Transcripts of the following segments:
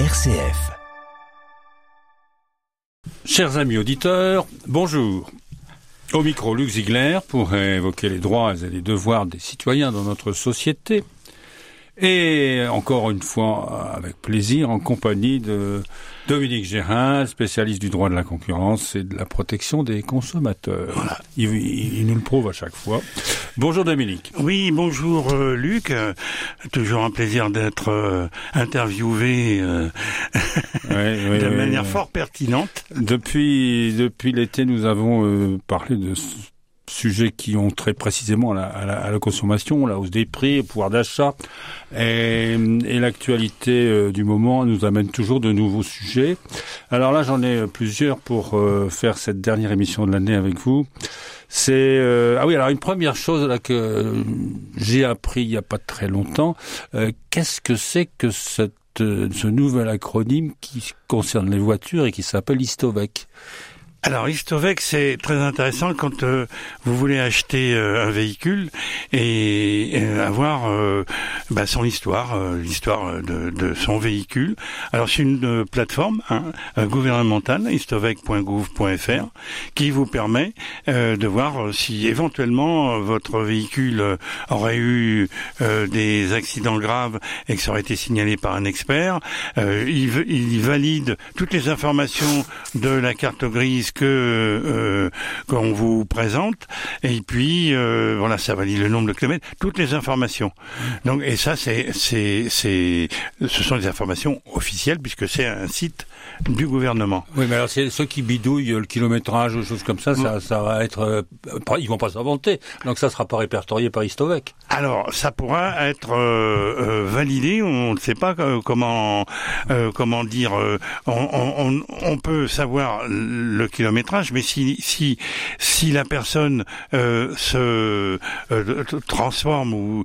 RCF. Chers amis auditeurs, bonjour. Au micro, Luc Ziegler pour évoquer les droits et les devoirs des citoyens dans notre société. Et encore une fois, avec plaisir, en compagnie de Dominique Gérin, spécialiste du droit de la concurrence et de la protection des consommateurs. Voilà. Il, nous le prouve à chaque fois. Bonjour Dominique. Oui, bonjour euh, Luc. Euh, toujours un plaisir d'être euh, interviewé de manière fort pertinente. Depuis depuis l'été, nous avons parlé de sujets qui ont très précisément à la, consommation, la hausse des prix, le pouvoir d'achat. Et, l'actualité euh, du moment nous amène toujours de nouveaux sujets. Alors là, j'en ai plusieurs pour euh, faire cette dernière émission de l'année avec vous. C'est euh, ah oui alors une première chose que j'ai appris il y a pas très longtemps. Qu'est-ce que c'est que ce nouvel acronyme qui concerne les voitures et qui s'appelle Istovec? Alors Istovec, c'est très intéressant quand euh, vous voulez acheter euh, un véhicule et, euh, avoir bah, son histoire, l'histoire de, de, son véhicule. Alors c'est une plateforme hein, gouvernementale, istovec.gouv.fr, qui vous permet de voir si éventuellement votre véhicule aurait eu des accidents graves et que ça aurait été signalé par un expert. il, il valide toutes les informations de la carte grise que euh, qu'on vous présente et puis euh, voilà ça valide le nombre de kilomètres toutes les informations donc ça c'est c'est ce sont des informations officielles puisque c'est un site du gouvernement. Oui, mais alors c'est ceux qui bidouillent le kilométrage ou choses comme ça, ça, ça va être, euh, ils vont pas s'inventer, donc ça sera pas répertorié par Istovec. Alors ça pourra être euh, euh, validé, on ne sait pas comment comment dire, on, on, on, peut savoir le kilométrage, mais si si si la personne se transforme ou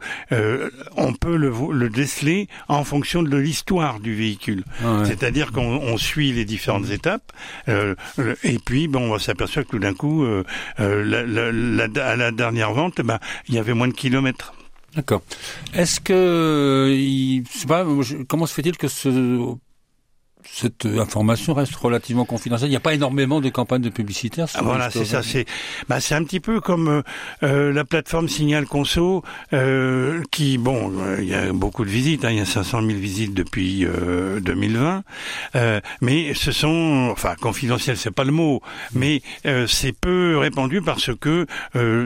on peut le, le déceler en fonction de l'histoire du véhicule, ah c'est-à-dire qu'on suit les différentes étapes. Euh, et puis, bon, on s'aperçoit que tout d'un coup, euh, euh, à la dernière vente, ben, il y avait moins de kilomètres. D'accord. Est-ce que, il, pas, comment se fait-il que ce cette information reste relativement confidentielle. Il n'y a pas énormément de campagnes de publicitaires. Ah, voilà, c'est ça. C'est bah, c'est un petit peu comme euh, euh, la plateforme Signal Conso, euh, qui bon, il y a beaucoup de visites. Hein, il y a 500 000 visites depuis 2020, mais ce sont, enfin, confidentiel, c'est pas le mot, mais c'est peu répandu parce que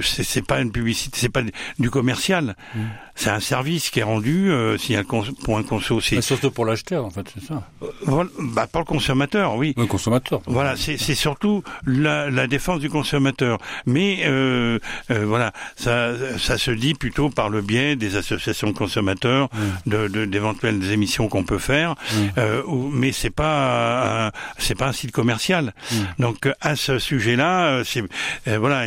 c'est pas une publicité, c'est pas du commercial. Mm. C'est un service qui est rendu. Signal.conso, Conso, c'est surtout pour l'acheteur, en fait, c'est ça. Voilà bah, pas le consommateur, oui. Le consommateur. Voilà, c'est surtout la, la, défense du consommateur. Mais euh, euh, voilà, ça, ça se dit plutôt par le biais des associations de consommateurs, de d'éventuelles émissions qu'on peut faire. Euh, mais c'est pas c'est pas un site commercial. Donc à ce sujet-là, c'est voilà,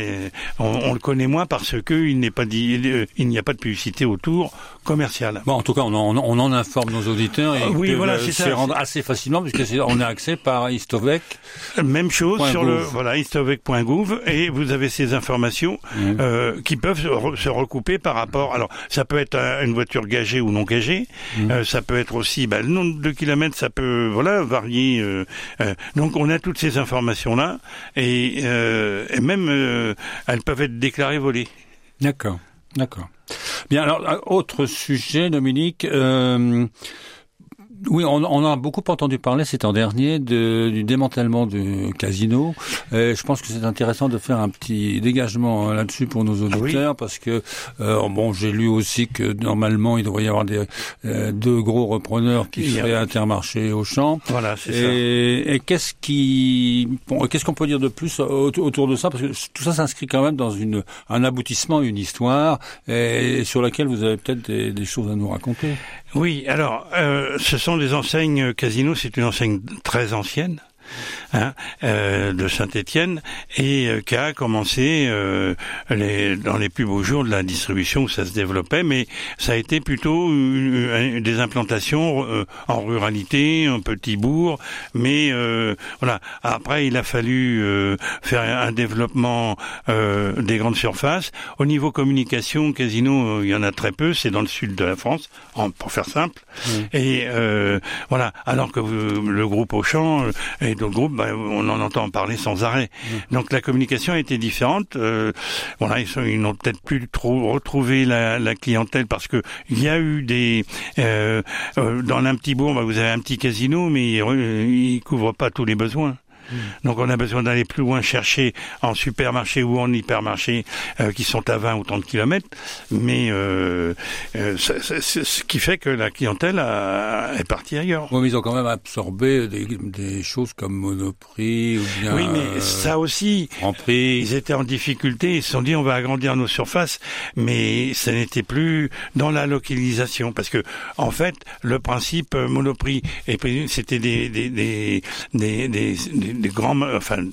on, on, le connaît moins parce que il n'est pas dit, il n'y a pas de publicité autour commerciale. Bon, en tout cas, on en, on en informe nos auditeurs et oui, voilà, c'est rendre assez facilement puisque on a accès par Istovec. Même chose sur le voilà istovec.gouv et vous avez ces informations mmh. euh, qui peuvent se recouper par rapport. Alors ça peut être une voiture gagée ou non gagée. Mmh. Euh, ça peut être aussi bah, le nombre de kilomètres. Ça peut voilà varier. Euh, donc on a toutes ces informations là et, et même elles peuvent être déclarées volées. D'accord, d'accord. Bien alors autre sujet, Dominique. Euh, oui, on, on, a beaucoup entendu parler cet an dernier de, du démantèlement du casino. Et je pense que c'est intéressant de faire un petit dégagement là-dessus pour nos ah auditeurs parce que euh, bon, j'ai lu aussi que normalement il devrait y avoir des euh, deux gros repreneurs qui seraient Intermarché au champ. Voilà, c'est ça. Et qu'est-ce qui, bon, qu'est-ce qu'on peut dire de plus autour de ça? Parce que tout ça s'inscrit quand même dans une un aboutissement, une histoire et, sur laquelle vous avez peut-être des, des choses à nous raconter. Oui, alors, euh, ce sont des enseignes Casino, c'est une enseigne très ancienne. Hein, euh, de Saint-Étienne et euh, qui a commencé euh, les, dans les plus beaux jours de la distribution où ça se développait, mais ça a été plutôt des implantations en ruralité, en petit bourg, mais voilà. Après, il a fallu faire un développement des grandes surfaces. Au niveau communication, casino, il y en a très peu. C'est dans le sud de la France, en, pour faire simple. Et voilà. Alors que le groupe Auchan et d'autres groupes bah, on en entend parler sans arrêt. Mmh. Donc la communication a été différente. Euh, voilà, ils, n'ont peut-être plus trop retrouvé la, clientèle parce que il y a eu des euh, euh, dans un petit bourg, bah, vous avez un petit casino, mais il, il couvre pas tous les besoins. Mm. Donc on a besoin d'aller plus loin chercher en supermarché ou en hypermarché euh, qui sont à 20 ou 30 kilomètres, mais euh, euh ce qui fait que la clientèle est partie ailleurs. Oui, mais ils ont quand même absorbé des, choses comme Monoprix ou bien. Oui, mais euh, ça aussi. En prix. Ils étaient en difficulté. Ils se sont dit on va agrandir nos surfaces, mais ça n'était plus dans la localisation parce que en fait le principe Monoprix et c'était des des, des, des, des grands, enfin,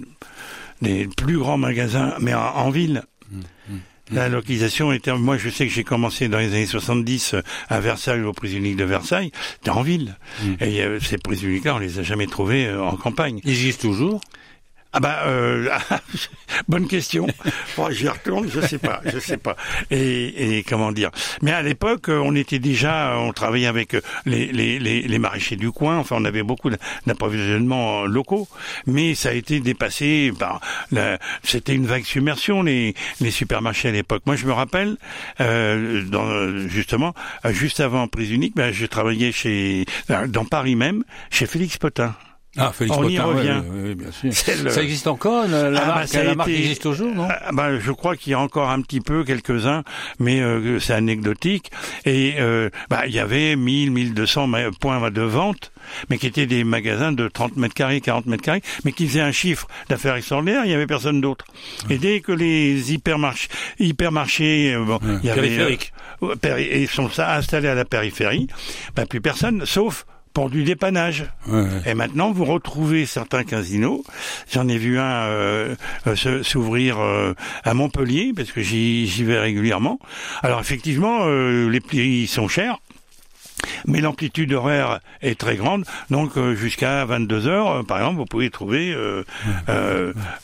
des plus grands magasins, mais en, ville. Mmh, mmh, mmh. La localisation était. Moi, je sais que j'ai commencé dans les années 70 à Versailles, au Prise unique de Versailles. C'était en ville. Et euh, ces prises uniques-là, on les a jamais trouvées euh, en campagne. Ils existent toujours? Ah bah euh, bonne question. Bon, J'y retourne, je sais pas, je sais pas. Et, et comment dire Mais à l'époque, on était déjà, on travaillait avec les, les, les, les maraîchers du coin. Enfin, on avait beaucoup d'approvisionnements locaux, mais ça a été dépassé par. C'était une vague submersion les les supermarchés à l'époque. Moi, je me rappelle, euh, dans, justement, juste avant prise unique, ben, je travaillais chez dans Paris même, chez Félix Potin. Ah, Félix On y revient. Oui, bien sûr. Ça existe encore la, la, ah, marque, la marque existe toujours, non? Ah, bah, Je crois qu'il y a encore un petit peu, quelques-uns, mais euh, c'est anecdotique. Et euh, bah, il y avait 1000, 1200 points de vente, mais qui étaient des magasins de 30 mètres carrés, 40 mètres carrés, mais qui faisaient un chiffre d'affaires extraordinaire, il n'y avait personne d'autre. Et dès que les hypermarchés, hypermarchés euh, bon, il y avait... ils sont installés à la périphérie, bah, plus personne, sauf pour du dépannage. Et maintenant, vous retrouvez certains casinos. J'en ai vu un euh, euh s'ouvrir euh, à Montpellier parce que j'y vais régulièrement. Alors effectivement, euh, les prix sont chers mais l'amplitude horaire est très grande, donc euh, jusqu'à 22 heures, euh, par exemple, vous pouvez trouver euh,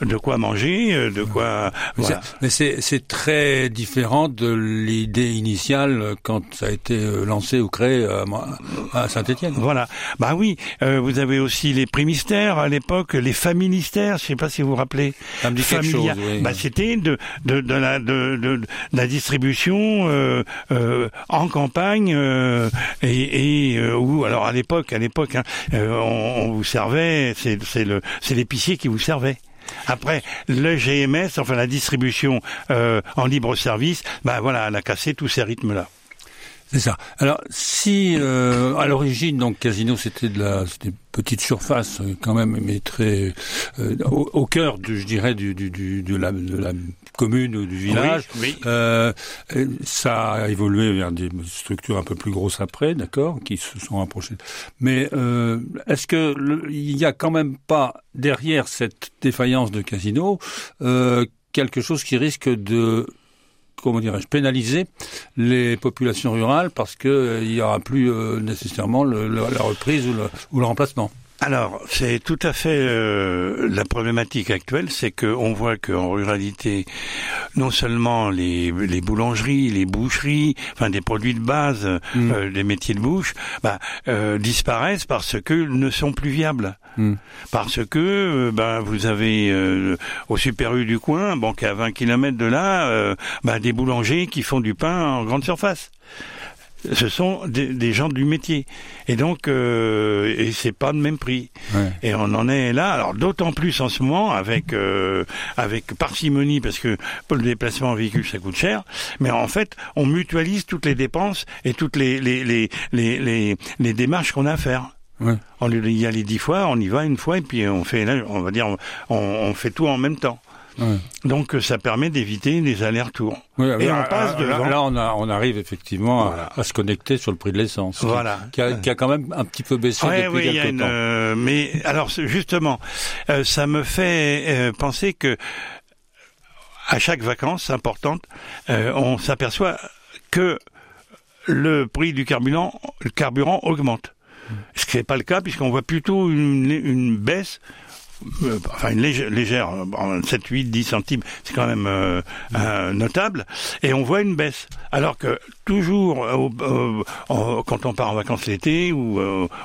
de quoi manger, de quoi. Mais c'est très différent de l'idée initiale quand ça a été lancé ou créé à, Saint-Étienne. Voilà. Bah oui, vous avez aussi les prix mystères à l'époque, les familles mystères. Je sais pas si vous vous rappelez. Ça me dit quelque chose, Bah c'était de, de, de, la de, de, la distribution en campagne et, et euh, où alors à l'époque, à l'époque, hein, euh, on, vous servait, c'est c'est le c'est l'épicier qui vous servait. Après, le GMS, enfin la distribution euh, en libre service, ben voilà, elle a cassé tous ces rythmes-là. C'est ça. Alors, si euh, à l'origine, donc Casino, c'était de la, c'était petite surface euh, quand même, mais très euh, au, cœur, du, je dirais, du, du, du, de, la, de la commune ou du village. Oui, Euh, ça a évolué vers des structures un peu plus grosses après, d'accord, qui se sont rapprochées. Mais euh, est-ce que il y a quand même pas derrière cette défaillance de Casino quelque chose qui risque de comment dirais-je, pénaliser les populations rurales parce qu'il euh, n'y aura plus euh, nécessairement la reprise ou le remplacement. Alors, c'est tout à fait euh, la problématique actuelle, c'est qu'on voit qu'en ruralité, non seulement les, les, boulangeries, les boucheries, enfin des produits de base, mm. euh, des métiers de bouche, bah, euh, disparaissent parce que ne sont plus viables. Mm. Parce que bah, vous avez au Super U du coin, bon, qui à 20 km de là, bah, des boulangers qui font du pain en grande surface ce sont des, gens du métier. Et donc, euh, et c'est pas de même prix. Et on en est là. Alors d'autant plus en ce moment avec euh, avec parcimonie parce que pour le déplacement en véhicule ça coûte cher. Mais en fait, on mutualise toutes les dépenses et toutes les les les les, les, démarches qu'on a à faire. Ouais. On y aller dix fois, on y va une fois et puis on fait, on va dire, on, on fait tout en même temps. Donc ça permet d'éviter les allers-retours. et on passe devant. Là, on, on, arrive effectivement à, se connecter sur le prix de l'essence. Voilà. Qui, a, qui, a, quand même un petit peu baissé depuis quelques y a temps. Euh, mais alors justement, euh, ça me fait euh, penser que à chaque vacances importante, on s'aperçoit que le prix du carburant, le carburant augmente. Ce qui n'est pas le cas puisqu'on voit plutôt une, une baisse euh, enfin une légère, légère 7, 8, 10 centimes, c'est quand même euh, notable, et on voit une baisse. Alors que toujours, euh, quand on part en vacances l'été ou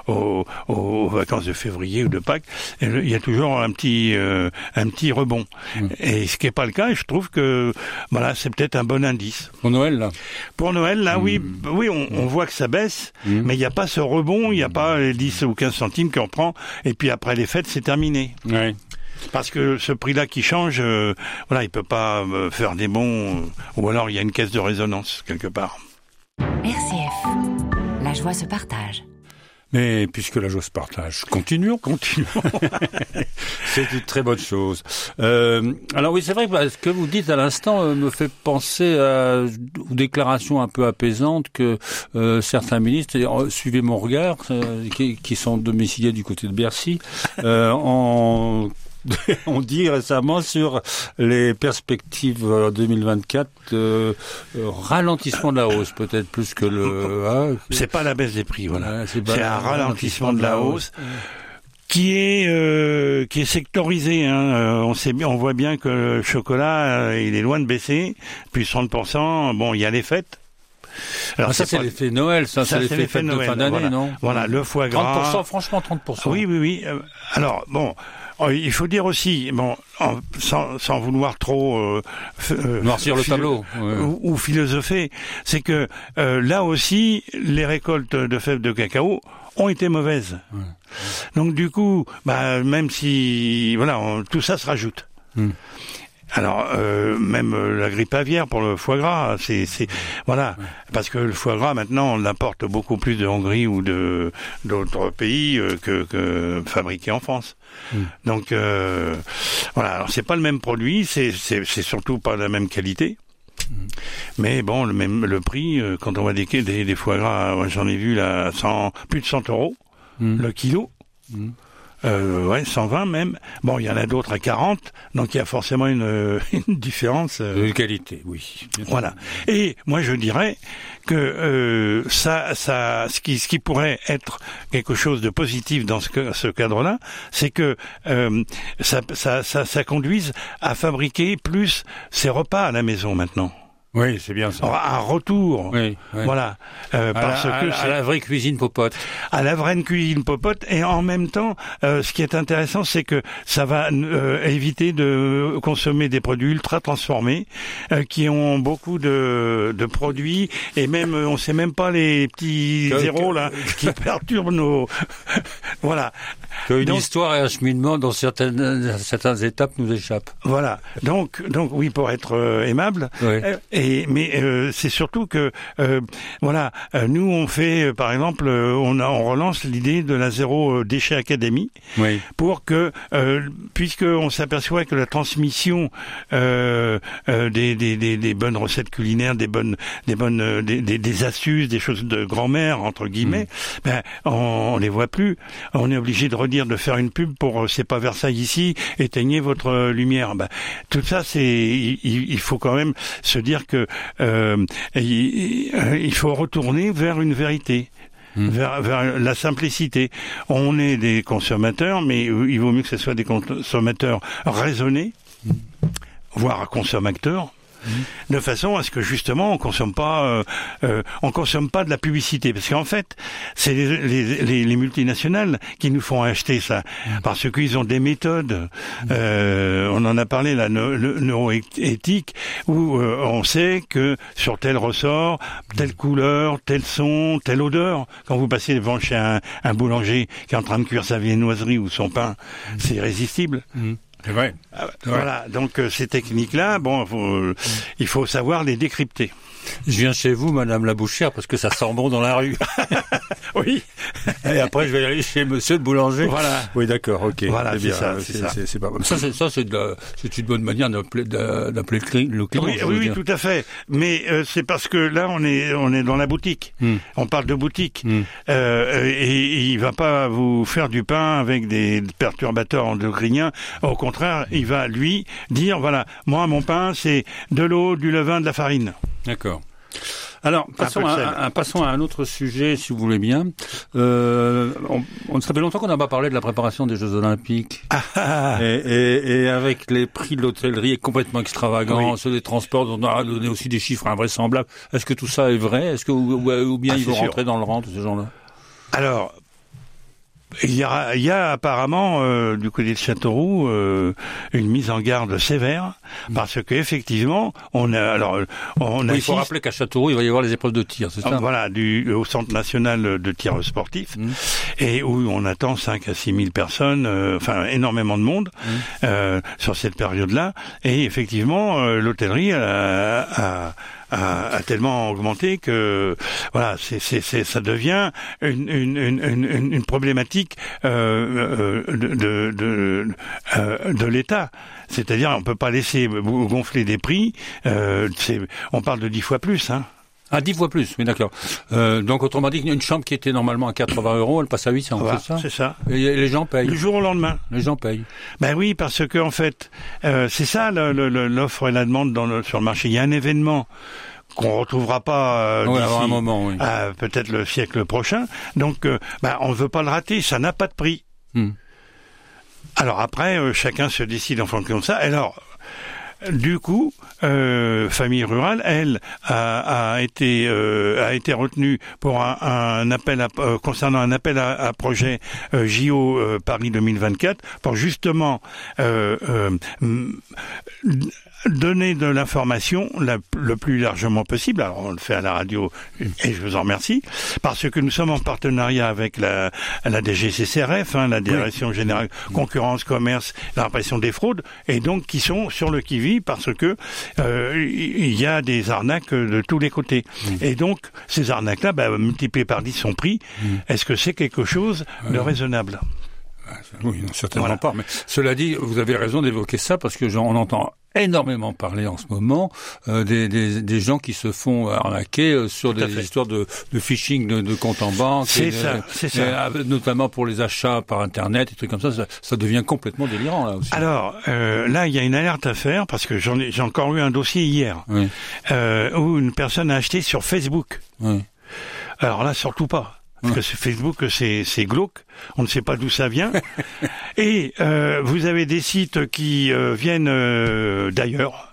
aux, vacances de février ou de Pâques, il y a toujours un petit, un petit rebond. Mmh. Et ce qui n'est pas le cas, et je trouve que voilà, c'est peut-être un bon indice. Pour Noël, là Pour Noël, là, oui, mmh. oui on, on, voit que ça baisse, mmh. mais il n'y a pas ce rebond, il n'y a pas les 10 ou 15 centimes qu'on prend, et puis après les fêtes, c'est terminé. Ouais. Parce que ce prix-là qui change, euh, voilà, il peut pas euh, faire des bons, euh, ou alors il y a une caisse de résonance quelque part. RCF, la joie se partage. Mais puisque la joie se partage, continuons. Continuons. c'est une très bonne chose. Euh, alors oui, c'est vrai que ce que vous dites à l'instant me fait penser à aux déclarations un peu apaisantes que certains ministres, suivez mon regard, qui, qui, sont domiciliés du côté de Bercy, en on dit récemment sur les perspectives 2024 euh, euh, ralentissement de la hausse peut-être plus que le hein, c'est pas la baisse des prix voilà c'est un ralentissement de la hausse qui est euh, qui est sectorisé. Hein. on sait bien, on voit bien que le chocolat, il est loin de baisser. Puis 30%, bon, il y a les fêtes. Alors ah, ça, c'est l'effet Noël, ça, c'est l'effet fête de fin d'année, non? Voilà, le foie gras. 30%, franchement, 30%. Oui, oui, oui. alors, bon, il faut dire aussi, bon, sans, sans, vouloir trop euh, euh noircir le tableau ou, philosopher, c'est que euh, là aussi, les récoltes de fèves de cacao ont été mauvaises. Donc du coup, bah, même si voilà, tout ça se rajoute. Hmm. Alors euh, même euh, la grippe aviaire pour le foie gras, c'est voilà parce que le foie gras maintenant on l'importe beaucoup plus de Hongrie ou de d'autres pays euh, que, que, fabriqué en France. Mm. Donc voilà, alors c'est pas le même produit, c'est surtout pas la même qualité. Mm. Mais bon, le même le prix quand on voit des des, des foie gras, j'en ai vu là 100 plus de 100 euros mm. le kilo. Euh, ouais, 120 même. Bon, il y en a d'autres à 40, donc il y a forcément une, une différence. Euh, de qualité, oui. Voilà. Et moi, je dirais que euh, ça, ça, ce qui, ce qui pourrait être quelque chose de positif dans ce, ce cadre-là, c'est que euh, ça, ça, ça, ça conduise à fabriquer plus ses repas à la maison maintenant. Oui, c'est bien ça. Un retour. Oui, Voilà. Euh, parce que à, la vraie cuisine popote. À la vraie cuisine popote. Et en même temps, euh, ce qui est intéressant, c'est que ça va euh, éviter de consommer des produits ultra transformés euh, qui ont beaucoup de, de produits et même on sait même pas les petits zéros là qui perturbent nos. voilà. Qu'une histoire et un cheminement dans certaines certaines étapes nous échappent. Voilà. Donc donc oui pour être aimable. Oui. Et mais euh, c'est surtout que euh, voilà, euh, nous on fait par exemple, on, a, on relance l'idée de la zéro déchet académie oui. pour que puisque on s'aperçoit que la transmission des, des, des, des, bonnes recettes culinaires, des bonnes des bonnes des, des, astuces, des choses de grand-mère entre guillemets, mm. ben on, on, les voit plus. On est obligé de redire de faire une pub pour c'est pas Versailles ici, éteignez votre lumière. Ben, tout ça c'est il, il faut quand même se dire que euh, il, faut retourner vers une vérité. Hmm. Vers, la simplicité. On est des consommateurs, mais il vaut mieux que ce soit des consommateurs raisonnés, hmm. voire consommateurs, de façon à ce que justement on consomme pas, euh, euh, on consomme pas de la publicité, parce qu'en fait c'est les, les, les, multinationales qui nous font acheter ça, parce qu'ils ont des méthodes. Euh, on en a parlé la neuroéthique où euh, on sait que sur tel ressort, telle couleur, tel son, telle odeur, quand vous passez devant chez un, un boulanger qui est en train de cuire sa viennoiserie ou son pain, c'est irrésistible. Ah, voilà, donc euh, ces techniques-là, bon, euh, il faut savoir les décrypter. Je viens chez vous, Madame la Bouchère, parce que ça sent bon dans la rue. oui, et après je vais aller chez Monsieur le boulanger. Voilà. Oui, d'accord, ok. Voilà, c'est ça. C'est pas ça. Ça, c'est c'est une bonne manière d'appeler le client. Oui, oui, oui, tout à fait. Mais euh, c'est parce que là, on est on est dans la boutique. Hmm. On parle de boutique. Hmm. Euh, et, il va pas vous faire du pain avec des perturbateurs endocriniens. Au contraire, il va lui dire voilà, moi mon pain c'est de l'eau, du levain, de la farine. D'accord. Alors, passons, à, passons à un autre sujet, si vous voulez bien. Euh, on, on ça fait longtemps qu'on n'a pas parlé de la préparation des Jeux Olympiques. Ah, ah, ah. et, et, et, avec les prix de l'hôtellerie complètement extravagants, ceux des transports, on a donné aussi des chiffres invraisemblables. Est-ce que tout ça est vrai? Est-ce que ou, bien ils vont rentrer dans le rang, tous ces gens-là? Alors, il y, a, il y a apparemment euh, du côté de Châteauroux euh, une mise en garde sévère parce que effectivement on a alors on Il faut rappeler qu'à Châteauroux il va y avoir les épreuves de tir, c'est ça Voilà, du au centre national de tir sportif mmh. et où on attend 5 à 6 000 personnes, euh, enfin énormément de monde mmh. sur cette période-là et effectivement l'hôtellerie a, a a, tellement augmenté que voilà, c'est, c'est, ça devient une, une, une, une problématique euh, euh de, de, euh, de l'État. C'est-à-dire, on peut pas laisser gonfler des prix. Euh, on parle de dix fois plus. Hein. Ah, dix fois plus, oui, d'accord. Euh, donc, autrement dit, une chambre qui était normalement à 80 euros, elle passe à 800, voilà, c'est ça C'est ça. Et les gens payent. Du jour au lendemain. Les gens payent. Ben oui, parce que en fait, euh, c'est ça l'offre et la demande dans le, sur le marché. Il y a un événement qu'on retrouvera pas euh, un moment, oui. peut-être le siècle prochain. Donc, euh, ben, on ne veut pas le rater. Ça n'a pas de prix. Hmm. Alors après, euh, chacun se décide en fonction de ça. Alors, du coup, euh, famille rurale, elle a, été a été retenue pour un, appel à, concernant un appel à, projet JO Paris 2024 pour justement donner de l'information le plus largement possible. Alors on le fait à la radio et je vous en remercie parce que nous sommes en partenariat avec la, la DGCCRF, hein, la Direction générale concurrence, commerce, la répression des fraudes, et donc qui sont sur le qui-vive parce que euh, il y a des arnaques de tous les côtés. Et donc ces arnaques-là, bah, multipliées par 10 son prix, est-ce que c'est quelque chose de raisonnable? Oui, certainement pas. Mais cela dit, vous avez raison d'évoquer ça parce que on entend énormément parler en ce moment euh, des, des, des, gens qui se font arnaquer euh, sur des histoires de, de phishing de, de comptes en banque. C'est ça, c'est ça. notamment pour les achats par Internet et trucs comme ça, ça, ça devient complètement délirant là aussi. Alors euh, là, il y a une alerte à faire parce que j'en ai, j'ai encore eu un dossier hier oui. euh, où une personne a acheté sur Facebook. Oui. Alors là, surtout pas. Parce que Facebook, c'est glauque. On ne sait pas d'où ça vient. Et euh, vous avez des sites qui euh, viennent euh, d'ailleurs.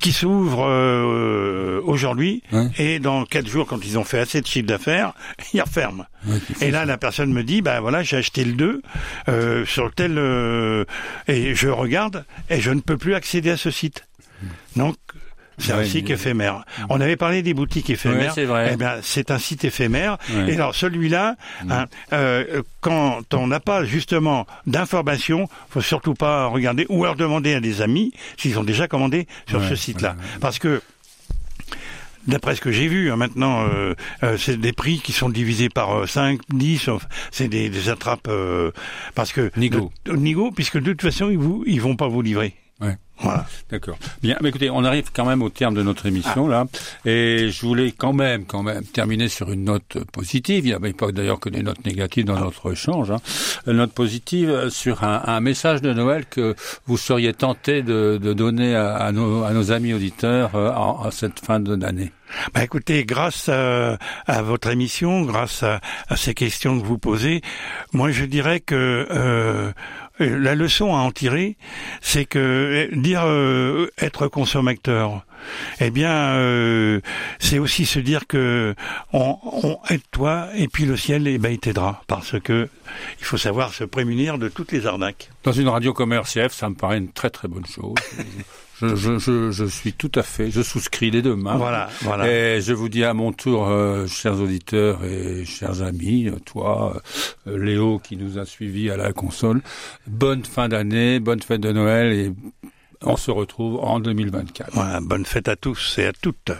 qui s'ouvrent aujourd'hui et dans quatre jours, quand ils ont fait assez de chiffre d'affaires, ils referment. et là, la personne me dit, ben voilà, j'ai acheté le 2 euh, sur tel et je regarde et je ne peux plus accéder à ce site. Mmh. Donc c'est un site éphémère. On avait parlé des boutiques éphémères. c'est vrai. Eh bien, c'est un site éphémère. Et alors, celui-là, mm. hein, euh, quand on n'a pas justement d'informations, faut surtout pas regarder ou leur demander à des amis s'ils ont déjà commandé sur ce site-là, parce que D'après ce que j'ai vu, hein, maintenant, euh, euh, c'est des prix qui sont divisés par 5, 10, c'est des, des attrapes, parce que... Nigo. Nigo, puisque de toute façon, ils, vous, ils vont pas vous livrer. Voilà. D'accord. Bien, mais écoutez, on arrive quand même au terme de notre émission là, et je voulais quand même, quand même terminer sur une note positive. Il n'y avait pas d'ailleurs que des notes négatives dans notre échange. Hein. Une note positive sur un, un, message de Noël que vous seriez tenté de, de donner à, à, nos, à, nos, amis auditeurs euh, à, cette fin d'année. Bah écoutez, grâce à, à, votre émission, grâce à, ces questions que vous posez, moi je dirais que euh, la leçon à en tirer, c'est que dire euh, être consommateur, eh bien, euh, c'est aussi se dire que on, on, aide toi et puis le ciel, eh ben, il t'aidera parce que il faut savoir se prémunir de toutes les arnaques. Dans une radio commerciale, ça me paraît une très très bonne chose. Je, je, je, je, suis tout à fait, je souscris les deux mains. Voilà, voilà. Et je vous dis à mon tour, euh, chers auditeurs et chers amis, toi, euh, Léo qui nous a suivis à la console, bonne fin d'année, bonne fête de Noël et on se retrouve en 2024. Voilà, bonne fête à tous et à toutes.